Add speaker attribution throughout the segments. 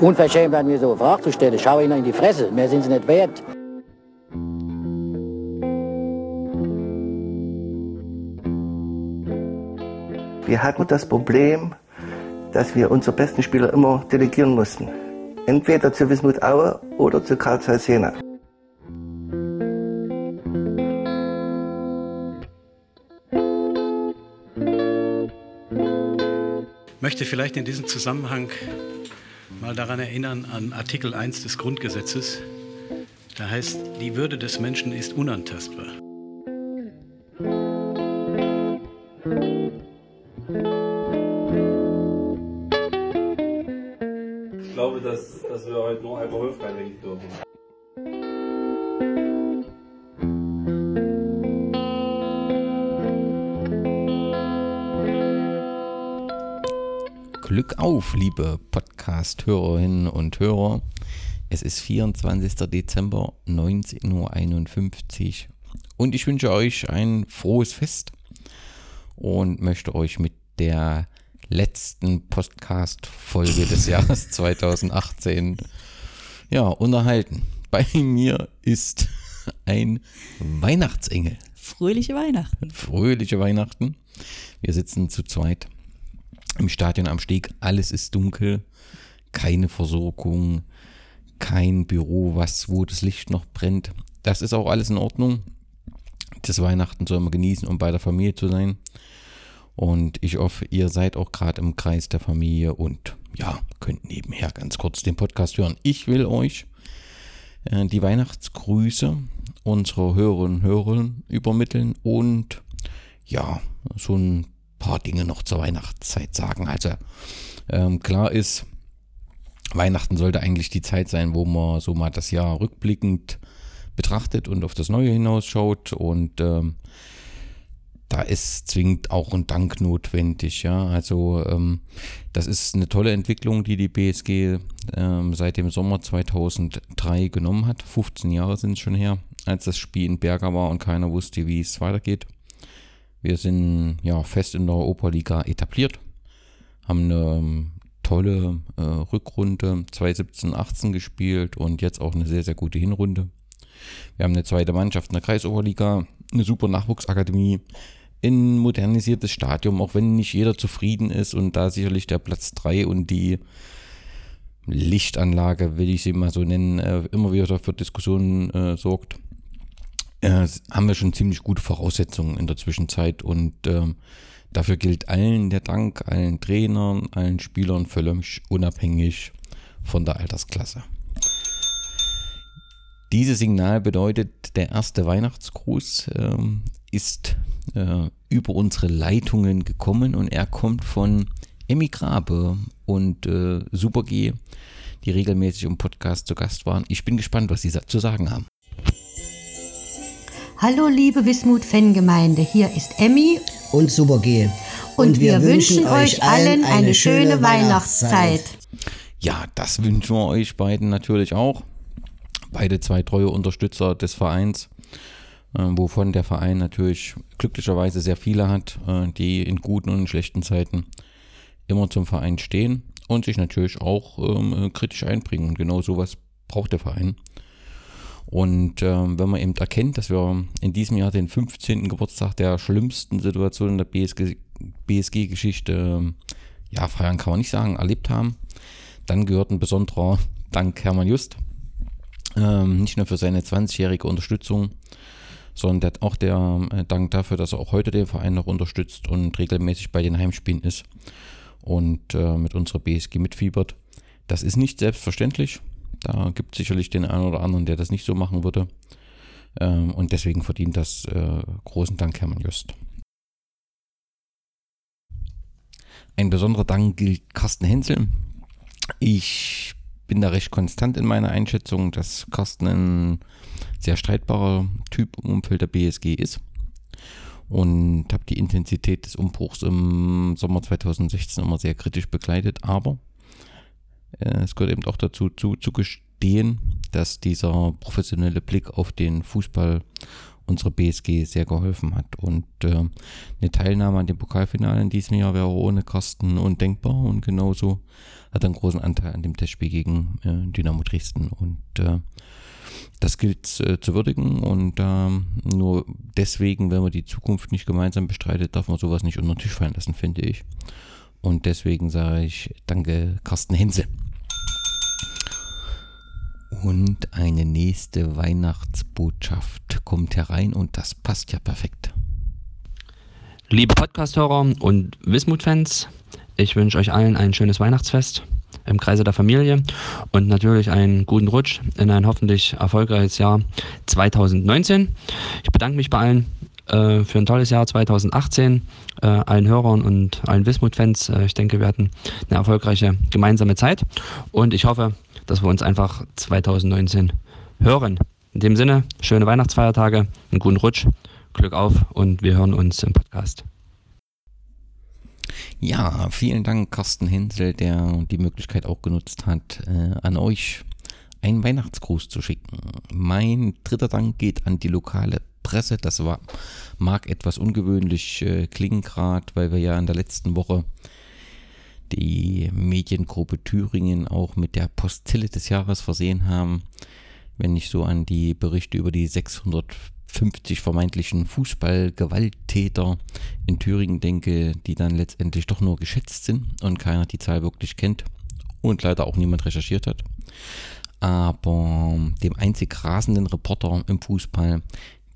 Speaker 1: Unverschämt an mir so eine Frage zu stellen. Schau ihnen in die Fresse. Mehr sind sie nicht wert.
Speaker 2: Wir hatten das Problem, dass wir unsere besten Spieler immer delegieren mussten. Entweder zu Wismut Aue oder zu Karl Zeiss Jena.
Speaker 3: möchte vielleicht in diesem Zusammenhang mal daran erinnern an Artikel 1 des Grundgesetzes. Da heißt, die Würde des Menschen ist unantastbar.
Speaker 4: Ich glaube, dass, dass wir heute nur alkoholfrei trinken dürfen.
Speaker 5: Glück auf, liebe Podcast-Hörerinnen und Hörer. Es ist 24. Dezember 19.51 Uhr und ich wünsche euch ein frohes Fest und möchte euch mit der letzten Podcast-Folge des Jahres 2018 ja, unterhalten. Bei mir ist ein Weihnachtsengel.
Speaker 6: Fröhliche Weihnachten.
Speaker 5: Fröhliche Weihnachten. Wir sitzen zu zweit im Stadion am Steg. Alles ist dunkel, keine Versorgung, kein Büro, was, wo das Licht noch brennt. Das ist auch alles in Ordnung. Das Weihnachten soll man genießen, um bei der Familie zu sein. Und ich hoffe, ihr seid auch gerade im Kreis der Familie und ja, könnt nebenher ganz kurz den Podcast hören. Ich will euch äh, die Weihnachtsgrüße unserer Hörerinnen und Hörer übermitteln und ja, so ein paar Dinge noch zur Weihnachtszeit sagen. Also ähm, klar ist, Weihnachten sollte eigentlich die Zeit sein, wo man so mal das Jahr rückblickend betrachtet und auf das Neue hinausschaut und ähm, da ist zwingend auch ein Dank notwendig. Ja, also ähm, das ist eine tolle Entwicklung, die die BSG ähm, seit dem Sommer 2003 genommen hat. 15 Jahre sind es schon her, als das Spiel in Berger war und keiner wusste, wie es weitergeht. Wir sind ja fest in der Oberliga etabliert, haben eine ähm, tolle äh, Rückrunde 2017-18 gespielt und jetzt auch eine sehr, sehr gute Hinrunde. Wir haben eine zweite Mannschaft in der Kreisoberliga, eine super Nachwuchsakademie, ein modernisiertes Stadion, auch wenn nicht jeder zufrieden ist und da sicherlich der Platz 3 und die Lichtanlage, will ich sie mal so nennen, äh, immer wieder für Diskussionen äh, sorgt äh, haben wir schon ziemlich gute Voraussetzungen in der Zwischenzeit und ähm, dafür gilt allen der Dank, allen Trainern, allen Spielern völlig unabhängig von der Altersklasse. Dieses Signal bedeutet, der erste Weihnachtsgruß ähm, ist äh, über unsere Leitungen gekommen und er kommt von Emmy Grabe und äh, Super G, die regelmäßig im Podcast zu Gast waren. Ich bin gespannt, was sie zu sagen haben.
Speaker 7: Hallo liebe Wismut-Fangemeinde, hier ist Emmy
Speaker 8: und Super G.
Speaker 7: Und, und wir, wir, wünschen euch allen eine, eine schöne Weihnachtszeit.
Speaker 5: Ja, das wünschen wir euch beiden natürlich auch. Beide zwei treue Unterstützer des Vereins, äh, wovon der Verein natürlich glücklicherweise sehr viele hat, äh, die in guten und in schlechten Zeiten immer zum Verein stehen und sich natürlich auch ähm, kritisch einbringen. Und genau sowas braucht der Verein. Und ähm, wenn man eben erkennt, dass wir in diesem Jahr den 15. Geburtstag der schlimmsten Situation in der BSG-Geschichte, ähm, ja, feiern kann man nicht sagen, erlebt haben, dann gehört ein besonderer Dank Hermann Just. Ähm, nicht nur für seine 20-jährige Unterstützung, sondern auch der äh, Dank dafür, dass er auch heute den Verein noch unterstützt und regelmäßig bei den Heimspielen ist und äh, mit unserer BSG mitfiebert. Das ist nicht selbstverständlich. Da gibt es sicherlich den einen oder anderen, der das nicht so machen würde. Ähm, und deswegen verdient das äh, großen Dank, Hermann Just. Ein besonderer Dank gilt Carsten Hensel. Ich bin da recht konstant in meiner Einschätzung, dass Carsten ein sehr streitbarer Typ im Umfeld der BSG ist. Und habe die Intensität des Umbruchs im Sommer 2016 immer sehr kritisch begleitet. Aber es gehört eben auch dazu zu, zu gestehen, dass dieser professionelle Blick auf den Fußball unsere BSG sehr geholfen hat. Und äh, eine Teilnahme an dem Pokalfinale in diesem Jahr wäre ohne Carsten undenkbar und genauso hat er einen großen Anteil an dem Testspiel gegen äh, Dynamo Dresden. Und äh, das gilt äh, zu würdigen und ähm, nur deswegen, wenn man die Zukunft nicht gemeinsam bestreitet, darf man sowas nicht unter den Tisch fallen lassen, finde ich. Und deswegen sage ich danke Carsten Hensel. Und eine nächste Weihnachtsbotschaft kommt herein und das passt ja perfekt.
Speaker 6: Liebe Podcast-Hörer und Wismut-Fans, ich wünsche euch allen ein schönes Weihnachtsfest im Kreise der Familie und natürlich einen guten Rutsch in ein hoffentlich erfolgreiches Jahr 2019. Ich bedanke mich bei allen äh, für ein tolles Jahr 2018, äh, allen Hörern und allen Wismut-Fans. Äh, ich denke, wir hatten eine erfolgreiche gemeinsame Zeit und ich hoffe, dass wir uns einfach 2019 hören. In dem Sinne, schöne Weihnachtsfeiertage, einen guten Rutsch, Glück auf und wir hören uns im Podcast.
Speaker 5: Ja, vielen Dank, Carsten Hensel, der die Möglichkeit auch genutzt hat, äh, an euch einen Weihnachtsgruß zu schicken. Mein dritter Dank geht an die lokale Presse. Das war, mag etwas ungewöhnlich äh, klingen, gerade weil wir ja in der letzten Woche die Mediengruppe Thüringen auch mit der Postille des Jahres versehen haben. Wenn ich so an die Berichte über die 650 vermeintlichen Fußballgewalttäter in Thüringen denke, die dann letztendlich doch nur geschätzt sind und keiner die Zahl wirklich kennt und leider auch niemand recherchiert hat. Aber dem einzig rasenden Reporter im Fußball,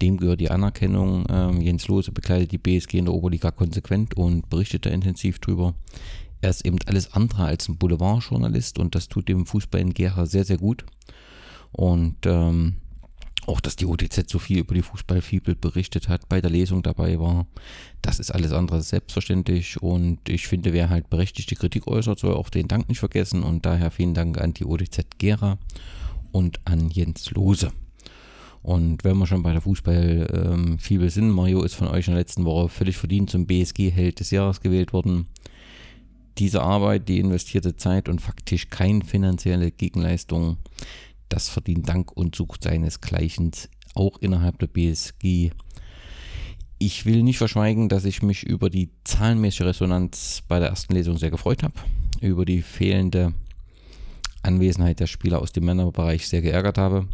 Speaker 5: dem gehört die Anerkennung. Ähm, Jens Lose begleitet die BSG in der Oberliga konsequent und berichtet da intensiv drüber. Er ist eben alles andere als ein Boulevardjournalist und das tut dem Fußball in Gera sehr, sehr gut. Und ähm, auch, dass die OTZ so viel über die Fußballfibel berichtet hat, bei der Lesung dabei war, das ist alles andere selbstverständlich. Und ich finde, wer halt berechtigte Kritik äußert, soll auch den Dank nicht vergessen. Und daher vielen Dank an die OTZ Gera und an Jens Lose. Und wenn wir schon bei der Fußballfibel ähm, sind, Mario ist von euch in der letzten Woche völlig verdient zum BSG-Held des Jahres gewählt worden. Diese Arbeit, die investierte Zeit und faktisch keine finanzielle Gegenleistung, das verdient Dank und sucht seinesgleichen auch innerhalb der BSG. Ich will nicht verschweigen, dass ich mich über die zahlenmäßige Resonanz bei der ersten Lesung sehr gefreut habe, über die fehlende Anwesenheit der Spieler aus dem Männerbereich sehr geärgert habe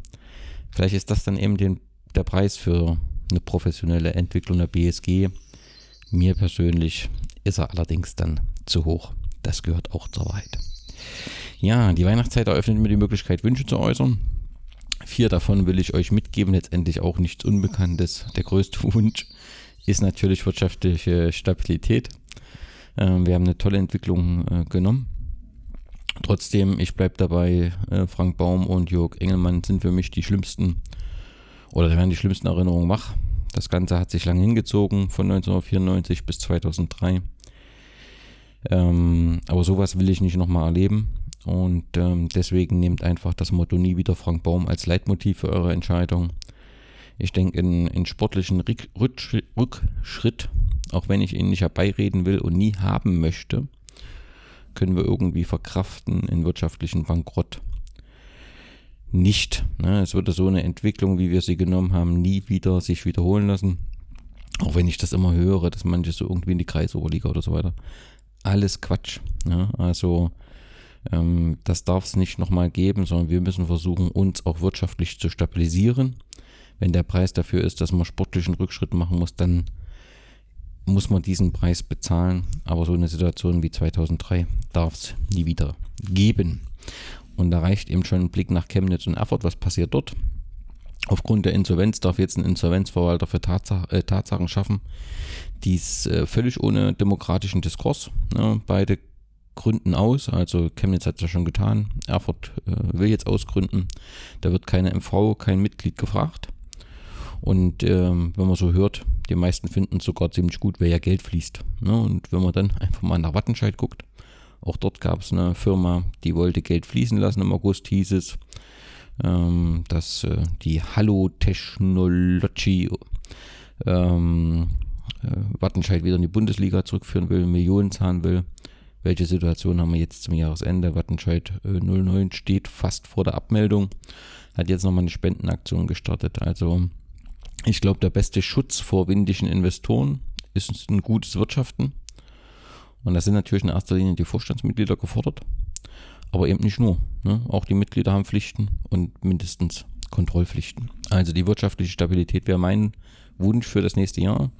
Speaker 5: Vielleicht ist das dann eben den, der Preis für eine professionelle Entwicklung der BSG. Mir persönlich ist er allerdings dann zu hoch. Das gehört auch zur Wahrheit. Ja, die Weihnachtszeit eröffnet mir die Möglichkeit, Wünsche zu äußern. Vier davon will ich euch mitgeben, letztendlich auch nichts Unbekanntes. Der größte Wunsch ist natürlich wirtschaftliche Stabilität. Ähm, wir haben eine tolle Entwicklung äh, genommen Trotzdem, ich bleibe dabei, äh, Frank Baum und Jörg Engelmann sind für mich die schlimmsten oder werden die schlimmsten Erinnerungen wach. Das Ganze hat sich lange hingezogen, von 1994 bis 2003. Ähm, aber sowas will ich nicht nochmal erleben. Und ähm, deswegen nehmt einfach das Motto nie wieder Frank Baum als Leitmotiv für eure Entscheidung. Ich denke, in, in sportlichen Rückschritt, auch wenn ich ihn nicht herbeireden will und nie haben möchte, können wir irgendwie verkraften in wirtschaftlichen Bankrott. Nicht. Ne? Es würde so eine Entwicklung, wie wir sie genommen haben, nie wieder sich wiederholen lassen. Auch wenn ich das immer höre, dass manche so irgendwie in die Kreisoberliga oder so weiter. Alles Quatsch. Ne? Also ähm, das darf es nicht nochmal geben, sondern wir müssen versuchen, uns auch wirtschaftlich zu stabilisieren. Wenn der Preis dafür ist, dass man sportlichen Rückschritt machen muss, dann muss man diesen Preis bezahlen. Aber so eine Situation wie 2003 darf es nie wieder geben. Und da reicht eben schon ein Blick nach Chemnitz und Erfurt. Was passiert dort? Aufgrund der Insolvenz darf jetzt ein Insolvenzverwalter für Tatsach, äh, Tatsachen schaffen, dies äh, völlig ohne demokratischen Diskurs. Ne? Beide gründen aus, also Chemnitz hat es ja schon getan, Erfurt äh, will jetzt ausgründen. Da wird keine MV, kein Mitglied gefragt. Und ähm, wenn man so hört, die meisten finden es sogar ziemlich gut, weil ja Geld fließt. Ne? Und wenn man dann einfach mal nach Wattenscheid guckt, auch dort gab es eine Firma, die wollte Geld fließen lassen. Im August hieß es, ähm, dass äh, die Hallo Technology ähm, äh, Wattenscheid wieder in die Bundesliga zurückführen will, Millionen zahlen will. Welche Situation haben wir jetzt zum Jahresende? Wattenscheid äh, 09 steht fast vor der Abmeldung, hat jetzt nochmal eine Spendenaktion gestartet. Also Ich glaube, der beste Schutz vor windigen Investoren ist ein gutes Wirtschaften. Und da sind natürlich in erster Linie die Vorstandsmitglieder gefordert. Aber eben nicht nur. Ne? Auch die Mitglieder haben Pflichten und mindestens Kontrollpflichten. Also die wirtschaftliche Stabilität wäre mein Wunsch für das nächste Jahr.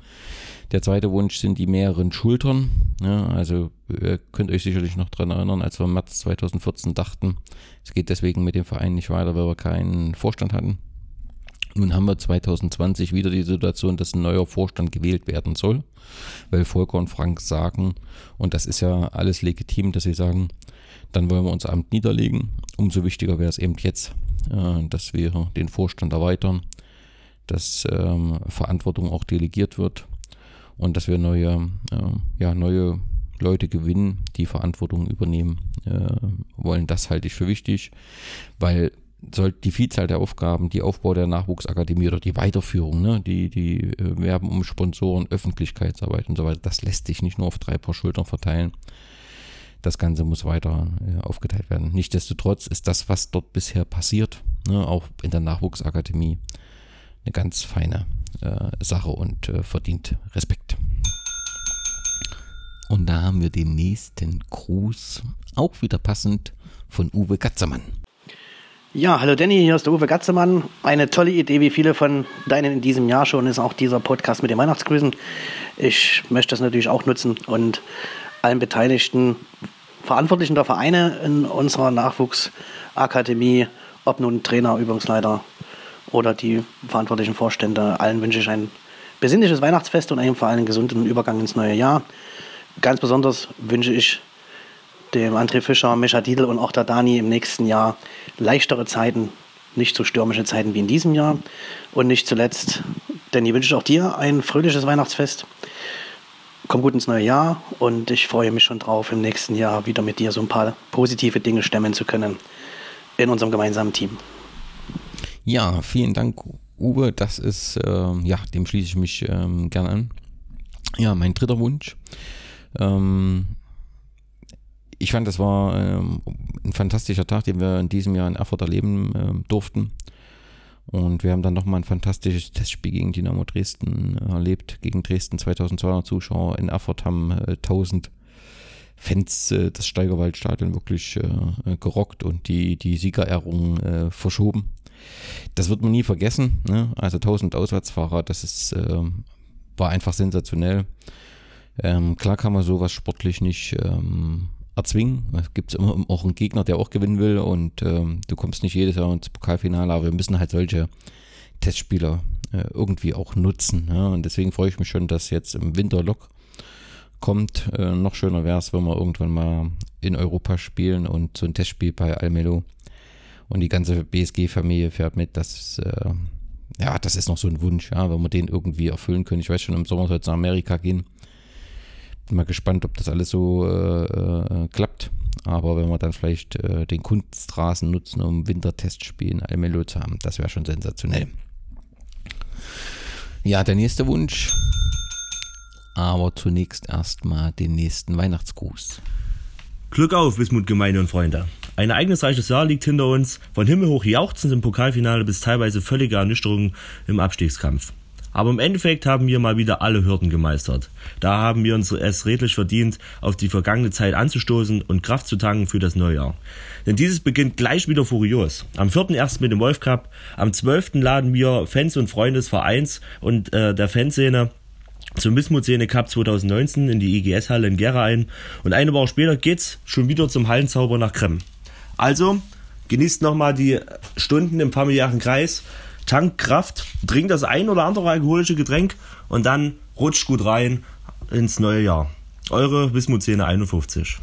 Speaker 5: Der zweite Wunsch sind die mehreren Schultern. Ja, also ihr könnt euch sicherlich noch daran erinnern, als wir im März 2014 dachten, es geht deswegen mit dem Verein nicht weiter, weil wir keinen Vorstand hatten. Nun haben wir 2020 wieder die Situation, dass ein neuer Vorstand gewählt werden soll, weil Volker und Frank sagen, und das ist ja alles legitim, dass sie sagen, dann wollen wir unser Amt niederlegen. Umso wichtiger wäre es eben jetzt, äh, dass wir den Vorstand erweitern, dass ähm, Verantwortung auch delegiert wird und dass wir neue, äh, ja, neue Leute gewinnen, die Verantwortung übernehmen äh, wollen. Das halte ich für wichtig, weil soll die Vielzahl der Aufgaben, die Aufbau der Nachwuchsakademie oder die Weiterführung, ne, die, die äh, Werben um Sponsoren, Öffentlichkeitsarbeit und so weiter, das lässt sich nicht nur auf drei Paar Schultern verteilen. Das Ganze muss weiter äh, aufgeteilt werden. Nichtsdestotrotz ist das, was dort bisher passiert, ne, auch in der Nachwuchsakademie, eine ganz feine äh, Sache und äh, verdient Respekt. Und da haben wir den nächsten Gruß, auch wieder passend, von Uwe Gatzemann.
Speaker 8: Ja, hallo Danny, hier ist der Uwe Gatzemann. Eine tolle Idee, wie viele von deinen in diesem Jahr schon, ist auch dieser Podcast mit den Weihnachtsgrüßen. Ich möchte das natürlich auch nutzen und allen Beteiligten, Verantwortlichen der Vereine in unserer Nachwuchsakademie, ob nun Trainer, Übungsleiter oder die verantwortlichen Vorstände, allen wünsche ich ein besinnliches Weihnachtsfest und einen vor allem gesunden Übergang ins neue Jahr. Ganz besonders wünsche ich dem André Fischer, Mischa Diedl und auch der Dani im nächsten Jahr leichtere Zeiten, nicht so stürmische Zeiten wie in diesem Jahr. Und nicht zuletzt, Danny, wünsche ich auch dir ein fröhliches Weihnachtsfest. Komm gut ins neue Jahr und ich freue mich schon drauf, im nächsten Jahr wieder mit dir so ein paar positive Dinge stemmen zu können in unserem gemeinsamen Team.
Speaker 5: Ja, vielen Dank, Uwe. Das ist, äh, ja, dem schließe ich mich ähm, gern an. Ja, mein dritter Wunsch. Ähm, ich fand, das war ähm, ein fantastischer Tag, den wir in diesem Jahr in Erfurt erleben äh, durften. Und wir haben dann nochmal ein fantastisches Testspiel gegen Dynamo Dresden äh, erlebt. Gegen Dresden 2200 Zuschauer. In Erfurt haben äh, 1000 Fans äh, das Steigerwaldstadion wirklich äh, gerockt und die, die Siegerehrung äh, verschoben. Das wird man nie vergessen. Ne? Also 1000 Auswärtsfahrer, das ist, äh, war einfach sensationell. Ähm, klar kann man sowas sportlich nicht ähm, erzwingen. Es gibt immer auch einen Gegner, der auch gewinnen will und ähm, du kommst nicht jedes Jahr ins Pokalfinale, aber wir müssen halt solche Testspieler äh, irgendwie auch nutzen. Ja? Und deswegen freue ich mich schon, dass jetzt im Winter Lok kommt. Äh, noch schöner wäre es, wenn wir irgendwann mal in Europa spielen und so ein Testspiel bei Almelo und die ganze BSG-Familie fährt mit. Das, äh, ja, das ist noch so ein Wunsch, ja, wenn wir den irgendwie erfüllen können. Ich weiß schon, im Sommer soll es nach Amerika gehen mal gespannt, ob das alles so äh, äh, klappt. Aber wenn wir dann vielleicht äh, den Kunstrasen nutzen, um Wintertestspiel in Almelo zu haben, das wäre schon sensationell. Ja, der nächste Wunsch. Aber zunächst erstmal den nächsten Weihnachtsgruß.
Speaker 9: Glück auf, Wismut Gemeinde und Freunde. Ein ereignisreiches Jahr liegt hinter uns, von Himmel hoch jauchzend im Pokalfinale bis teilweise völlige Ernüchterung im Abstiegskampf. Aber im Endeffekt haben wir mal wieder alle Hürden gemeistert. Da haben wir uns es redlich verdient, auf die vergangene Zeit anzustoßen und Kraft zu tanken für das neue Jahr. Denn dieses beginnt gleich wieder furios. Am 4.1. mit dem Wolf Cup, am 12. laden wir Fans und Freunde des Vereins und äh, der Fanszene zum Wismut-Szene Cup 2019 in die IGS-Halle in Gera ein und eine Woche später geht's schon wieder zum Hallenzauber nach Krem. Also, genießt nochmal die Stunden im familiären Kreis, tankt Kraft, trinkt das ein oder andere alkoholische Getränk und dann rutscht gut rein ins neue Jahr. Eure Wismut-Szene 51.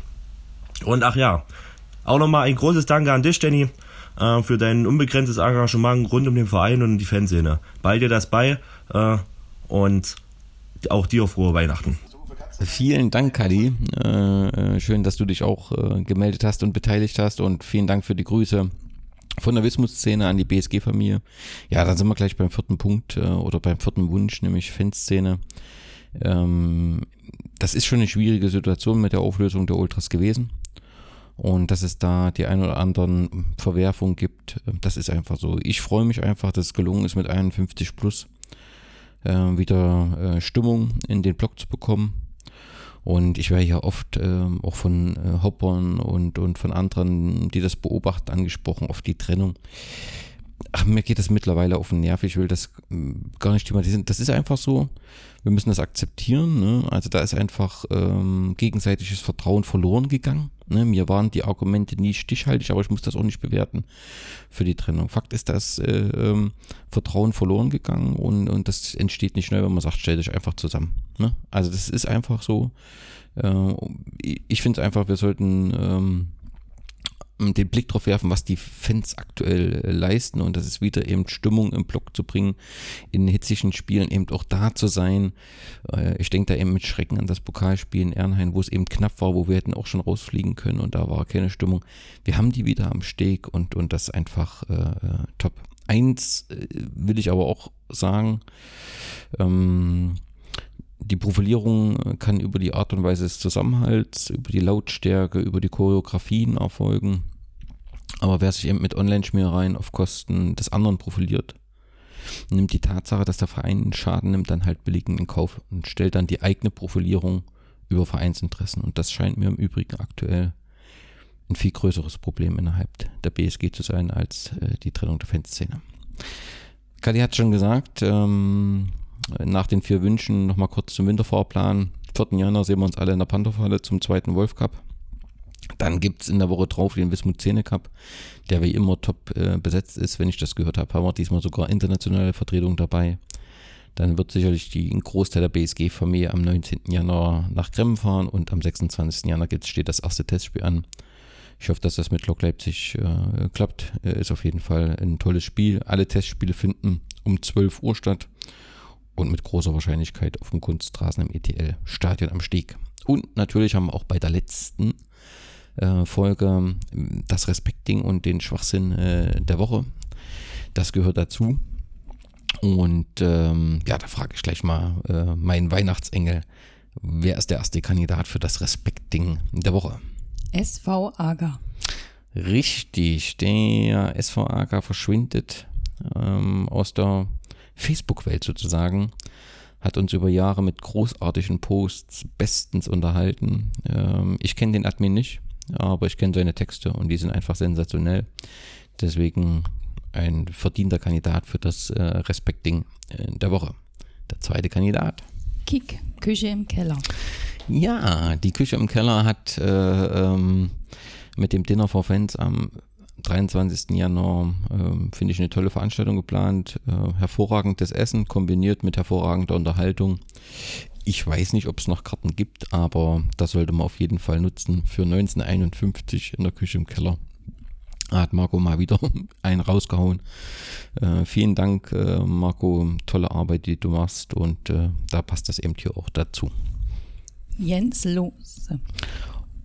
Speaker 9: Und ach ja, auch nochmal ein großes Danke an dich, Danny, äh, für dein unbegrenztes Engagement rund um den Verein und die Fanszene. Bald dir das bei äh, und auch dir frohe Weihnachten.
Speaker 5: Vielen Dank, Kadi. Äh, schön, dass du dich auch gemeldet hast und beteiligt hast und vielen Dank für die Grüße von der Wismut-Szene an die BSG-Familie. Ja, dann sind wir gleich beim vierten Punkt äh, oder beim vierten Wunsch, nämlich Fanszene. Ähm, das ist schon eine schwierige Situation mit der Auflösung der Ultras gewesen. Und dass es da die ein oder anderen Verwerfungen gibt, äh, das ist einfach so. Ich freue mich einfach, dass es gelungen ist mit 51 plus. äh, wieder äh, Stimmung in den Blog zu bekommen. Und ich werde ja oft ähm, auch von äh, Hoppern und, und von anderen, die das beobachten, angesprochen auf die Trennung. Ach, mir geht das mittlerweile auf den Nerv. Ich will das äh, gar nicht thematisieren. Das ist einfach so. Wir müssen das akzeptieren. Ne? Also da ist einfach ähm, gegenseitiges Vertrauen verloren gegangen. Ne? Mir waren die Argumente nie stichhaltig, aber ich muss das auch nicht bewerten für die Trennung. Fakt ist, dass äh, ähm, Vertrauen verloren gegangen und, und das entsteht nicht schnell, wenn man sagt, stell dich einfach zusammen. Ne? Also das ist einfach so. Äh, ich finde es einfach, wir sollten ähm, den Blick drauf werfen, was die Fans aktuell äh, leisten und das ist wieder eben Stimmung im Block zu bringen, in hitzigen Spielen eben auch da zu sein. Äh, ich denke da eben mit Schrecken an das Pokalspiel in Ernheim, wo es eben knapp war, wo wir hätten auch schon rausfliegen können und da war keine Stimmung. Wir haben die wieder am Steg und, und das einfach äh, äh top. Eins will ich aber auch sagen, ähm, die Profilierung äh, kann über die Art und Weise des Zusammenhalts, über die Lautstärke, über die Choreografien erfolgen. Aber wer sich eben mit Online-Schmierereien auf Kosten des anderen profiliert, nimmt die Tatsache, dass der Verein Schaden nimmt, dann halt billigend in Kauf und stellt dann die eigene Profilierung über Vereinsinteressen. Und das scheint mir im Übrigen aktuell ein viel größeres Problem innerhalb der BSG zu sein als äh, die Trennung der Fanszene. Kali hat schon gesagt, ähm, nach den vier Wünschen nochmal kurz zum Winterfahrplan. 4. Januar sehen wir uns alle in der Pantherfalle zum zweiten Wolf Cup. Dann gibt es in der Woche drauf den Wismut Szene Cup, der wie immer top äh, besetzt ist. Wenn ich das gehört habe, haben wir diesmal sogar internationale Vertretung dabei. Dann wird sicherlich die, ein Großteil der BSG-Familie am 19. Januar nach Kremmen fahren und am 26. Januar steht das erste Testspiel an. Ich hoffe, dass das mit Lok Leipzig äh, klappt. Äh, ist auf jeden Fall ein tolles Spiel. Alle Testspiele finden um 12 Uhr statt und mit großer Wahrscheinlichkeit auf dem Kunstrasen im ETL-Stadion am Steg. Und natürlich haben wir auch bei der letzten äh, Folge ähm, das Respekting und den Schwachsinn äh, der Woche. Das gehört dazu. Und ähm, ja, da frage ich gleich mal äh, meinen Weihnachtsengel. Wer ist der erste Kandidat für das Respekting der Woche?
Speaker 10: SV Ager.
Speaker 5: Richtig, der SV Ager verschwindet ähm, aus der Facebook-Welt sozusagen, hat uns über Jahre mit großartigen Posts bestens unterhalten. Ähm, ich kenne den Admin nicht, aber ich kenne seine Texte und die sind einfach sensationell. Deswegen ein verdienter Kandidat für das äh, Respekting der Woche. Der zweite Kandidat.
Speaker 10: Kick, Küche im Keller.
Speaker 5: Ja, die Küche im Keller hat äh, ähm, mit dem Dinner for Fans am 23. Januar äh, finde ich eine tolle Veranstaltung geplant. Äh, hervorragendes Essen kombiniert mit hervorragender Unterhaltung. Ich weiß nicht, ob es noch Karten gibt, aber das sollte man auf jeden Fall nutzen. Für 1951 in der Küche im Keller hat Marco mal wieder einen rausgehauen. Äh, vielen Dank, äh, Marco. Tolle Arbeit, die du machst und äh, da passt das eben hier auch dazu.
Speaker 10: Jens Lose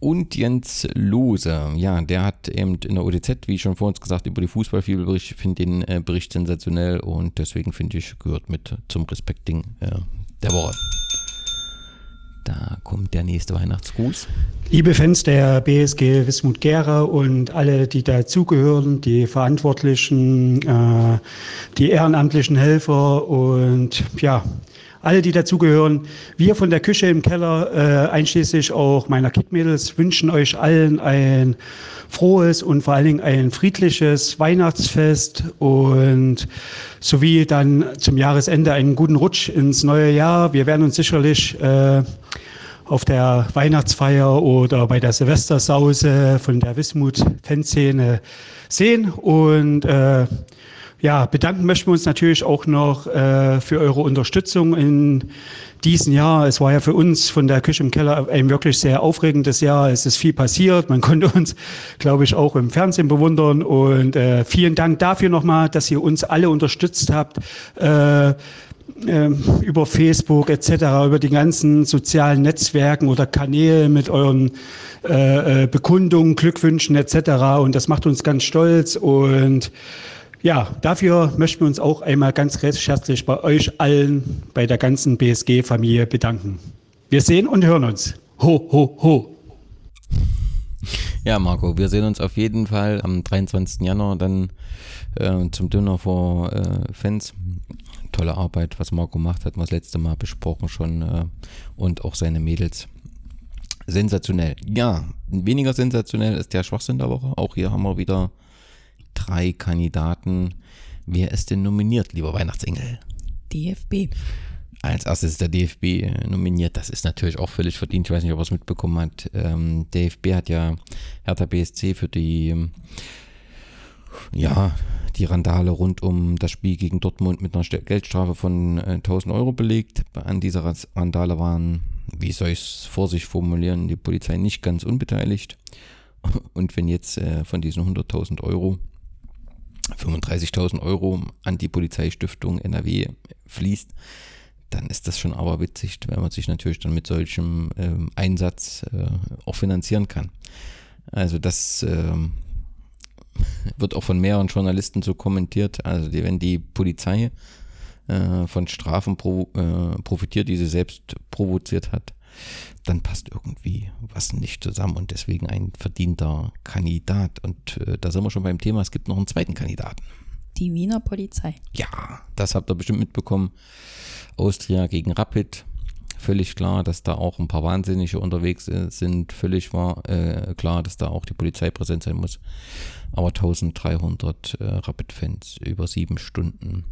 Speaker 5: und Jens Lose. Ja, der hat eben in der ODZ, wie schon vor uns gesagt, über die Fußballfibelbericht, ich finde den äh, Bericht sensationell und deswegen finde ich, gehört mit zum Respekting äh, der Woche. Da kommt der nächste Weihnachtsgruß.
Speaker 11: Liebe Fans der BSG Wismut Gera und alle, die dazugehören, die Verantwortlichen, äh, die ehrenamtlichen Helfer und ja, alle, die dazugehören. Wir von der Küche im Keller, äh, einschließlich auch meiner Kickmädels, wünschen euch allen ein frohes und vor allen Dingen ein friedliches Weihnachtsfest und sowie dann zum Jahresende einen guten Rutsch ins neue Jahr. Wir werden uns sicherlich äh, auf der Weihnachtsfeier oder bei der Silvestersause von der Wismut-Fanszene sehen und äh, ja, bedanken möchten wir uns natürlich auch noch äh, für eure Unterstützung in diesem Jahr. Es war ja für uns von der Küche im Keller ein wirklich sehr aufregendes Jahr. Es ist viel passiert. Man konnte uns, glaube ich, auch im Fernsehen bewundern. Und äh, vielen Dank dafür nochmal, dass ihr uns alle unterstützt habt. Äh, ähm, über Facebook etc., über die ganzen sozialen Netzwerken oder Kanäle mit euren äh, äh Bekundungen, Glückwünschen etc. Und das macht uns ganz stolz und ja, dafür möchten wir uns auch einmal ganz herzlich bei euch allen, bei der ganzen BSG-Familie bedanken. Wir sehen und hören uns. Ho, ho, ho.
Speaker 5: Ja, Marco, wir sehen uns auf jeden Fall am 23. Januar dann äh, zum Dinner vor äh, Fans. tolle Arbeit, was Marco macht, hat man das letzte Mal besprochen schon. Äh, und auch seine Mädels. Sensationell. Ja, weniger sensationell ist der Schwachsinn der Woche. Auch hier haben wir wieder drei Kandidaten. Wer ist denn nominiert, lieber Weihnachtsengel?
Speaker 10: DFB.
Speaker 5: Als erstes ist der DFB äh, nominiert. Das ist natürlich auch völlig verdient. Ich weiß nicht, ob er es mitbekommen hat. Ähm, DFB hat ja Hertha BSC für die, ja, die Randale rund um das Spiel gegen Dortmund mit einer Geldstrafe von äh, 1000 Euro belegt. An dieser Randale waren, wie soll ich es vor sich formulieren, die Polizei nicht ganz unbeteiligt. Und wenn jetzt äh, von diesen 100.000 Euro 35.000 Euro an die Polizeistiftung NRW fließt, dann ist das schon aber witzig, wenn man sich natürlich dann mit solchem ähm, Einsatz äh, auch finanzieren kann. Also das ähm, wird auch von mehreren Journalisten so kommentiert. Also die, wenn die Polizei äh, von Strafen pro, äh, profitiert, die sie selbst provoziert hat, dann passt irgendwie was nicht zusammen und deswegen ein verdienter Kandidat. Und äh, da sind wir schon beim Thema, es gibt noch einen zweiten Kandidaten.
Speaker 10: Die Wiener Polizei.
Speaker 5: Ja, das habt ihr bestimmt mitbekommen. Austria gegen Rapid. Völlig klar, dass da auch ein paar Wahnsinnige unterwegs sind. Völlig war, äh, klar, dass da auch die Polizei präsent sein muss. Aber 1300 äh, Rapid-Fans über sieben Stunden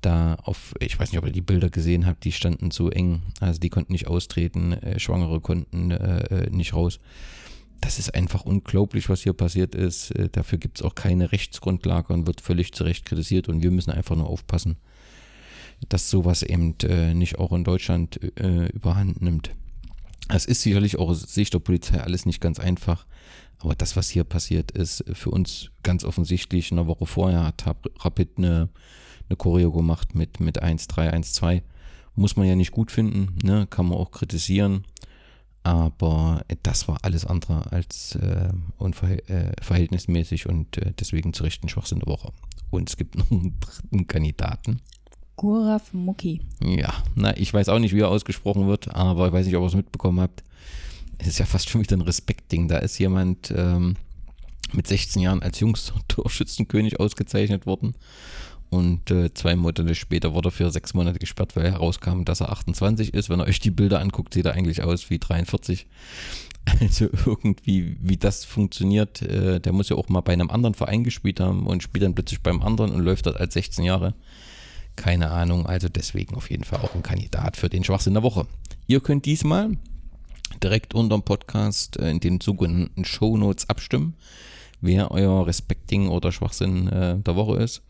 Speaker 5: da auf, ich weiß nicht, ob ihr die Bilder gesehen habt, die standen so eng, also die konnten nicht austreten, äh, Schwangere konnten äh, äh nicht raus. Das ist einfach unglaublich, was hier passiert ist. Äh, dafür gibt es auch keine Rechtsgrundlage und wird völlig zu Recht kritisiert und wir müssen einfach nur aufpassen, dass sowas eben äh, nicht auch in Deutschland äh, überhand nimmt. Es ist sicherlich auch aus Sicht der Polizei alles nicht ganz einfach, aber das, was hier passiert, ist für uns ganz offensichtlich. Eine Woche vorher hat Rapid eine eine Choreo gemacht mit, mit 1-3, 1-2. Muss man ja nicht gut finden, ne? kann man auch kritisieren. Aber das war alles andere als äh, unverhältnismäßig äh, und äh, deswegen zu Recht ein Schwachsinn der Woche. Und es gibt noch einen dritten Kandidaten.
Speaker 10: Guraf Muki.
Speaker 5: Ja, na, ich weiß auch nicht, wie er ausgesprochen wird, aber ich weiß nicht, ob ihr es mitbekommen habt. Es ist ja fast schon wieder ein Respektding. Da ist jemand ähm, mit 16 Jahren als jüngster Torschützenkönig ausgezeichnet worden. Und äh, zwei Monate später wurde er für sechs Monate gesperrt, weil herauskam, dass er 28 ist. Wenn ihr euch die Bilder anguckt, sieht er eigentlich aus wie 43. Also irgendwie, wie das funktioniert, äh, der muss ja auch mal bei einem anderen Verein gespielt haben und spielt dann plötzlich beim anderen und läuft dort als 16 Jahre. Keine Ahnung, also deswegen auf jeden Fall auch ein Kandidat für den Schwachsinn der Woche. Ihr könnt diesmal direkt unter dem Podcast äh, in den sogenannten Show Notes abstimmen, wer euer Respecting oder Schwachsinn äh, der Woche ist.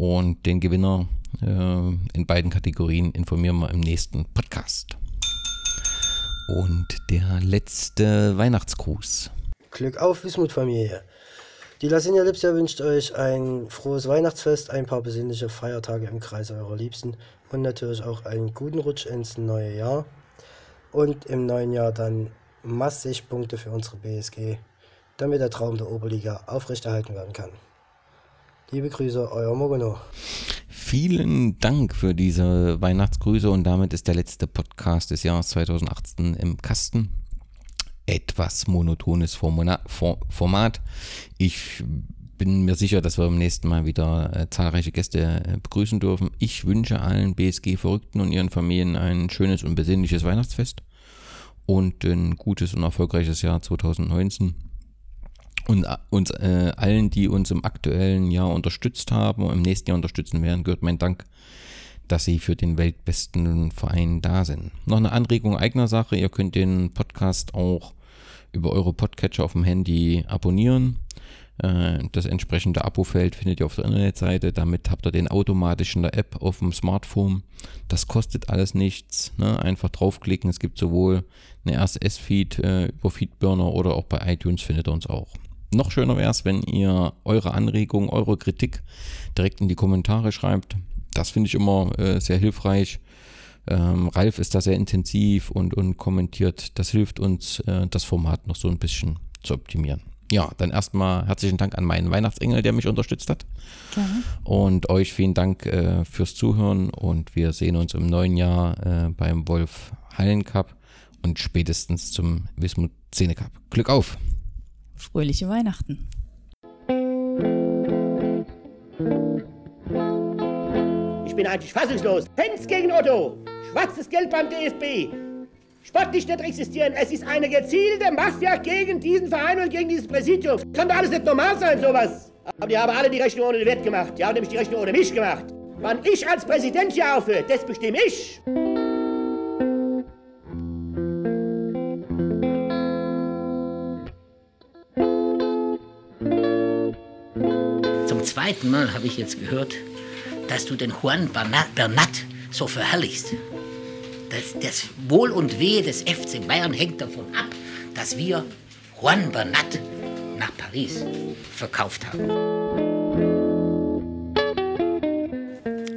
Speaker 5: Und den Gewinner äh, in beiden Kategorien informieren wir im nächsten Podcast. Und der letzte Weihnachtsgruß.
Speaker 12: Glück auf, Wismut-Familie. Die Lasinia Lipsia wünscht euch ein frohes Weihnachtsfest, ein paar besinnliche Feiertage im Kreis eurer Liebsten und natürlich auch einen guten Rutsch ins neue Jahr. Und im neuen Jahr dann massig Punkte für unsere BSG, damit der Traum der Oberliga aufrechterhalten werden kann. Liebe Grüße, euer Mogono.
Speaker 5: Vielen Dank für diese Weihnachtsgrüße und damit ist der letzte Podcast des Jahres 2018 im Kasten. Etwas monotones Format. Ich bin mir sicher, dass wir beim nächsten Mal wieder äh, zahlreiche Gäste äh, begrüßen dürfen. Ich wünsche allen BSG-Verrückten und ihren Familien ein schönes und besinnliches Weihnachtsfest und ein gutes und erfolgreiches Jahr 2019 und äh, uns äh, allen, die uns im aktuellen Jahr unterstützt haben und im nächsten Jahr unterstützen werden, gehört mein Dank, dass Sie für den weltbesten Verein da sind. Noch eine Anregung eigener Sache, ihr könnt den Podcast auch über eure Podcatcher auf dem Handy abonnieren. Äh, das entsprechende Abo-Feld findet ihr auf der Internetseite. Damit habt ihr den automatisch in der App auf dem Smartphone. Das kostet alles nichts. Ne? Einfach draufklicken. Es gibt sowohl eine RSS-Feed äh, über Feedburner oder auch bei iTunes findet ihr uns auch. Noch schöner wäre es, wenn ihr eure Anregungen, eure Kritik direkt in die Kommentare schreibt. Das finde ich immer äh, sehr hilfreich. Ähm, Ralf ist da sehr intensiv und, und kommentiert. Das hilft uns, äh, das Format noch so ein bisschen zu optimieren. Ja, dann erstmal herzlichen Dank an meinen Weihnachtsengel, der mich unterstützt hat. Gerne. Und euch vielen Dank äh, fürs Zuhören und wir sehen uns im neuen Jahr äh, beim Wolf Hallen Cup und spätestens zum Wismut Szene Cup. Glück auf!
Speaker 10: Fröhliche Weihnachten.
Speaker 13: bin eigentlich fassungslos. Fans gegen Otto. Schwarzes Geld beim DFB. Sport nicht existieren. Es ist eine gezielte Mafia gegen diesen Verein und gegen dieses Präsidium. Kann doch alles nicht normal sein, sowas. Aber die haben alle die Rechnung ohne den Wert gemacht. Die haben nämlich die Rechnung ohne mich gemacht. Wann ich als Präsident hier aufhöre, das bestimme ich.
Speaker 14: Zweiten Mal habe ich jetzt gehört, dass du den Juan Bernat, so verherrlichst. Das, das Wohl und Wehe des FC Bayern hängt davon ab, dass wir Juan Bernat nach Paris verkauft haben.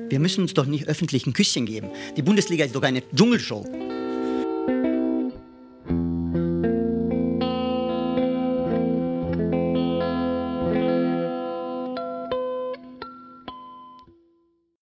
Speaker 15: Wir müssen uns doch nicht öffentlich ein Küsschen geben. Die Bundesliga ist doch eine Dschungelshow.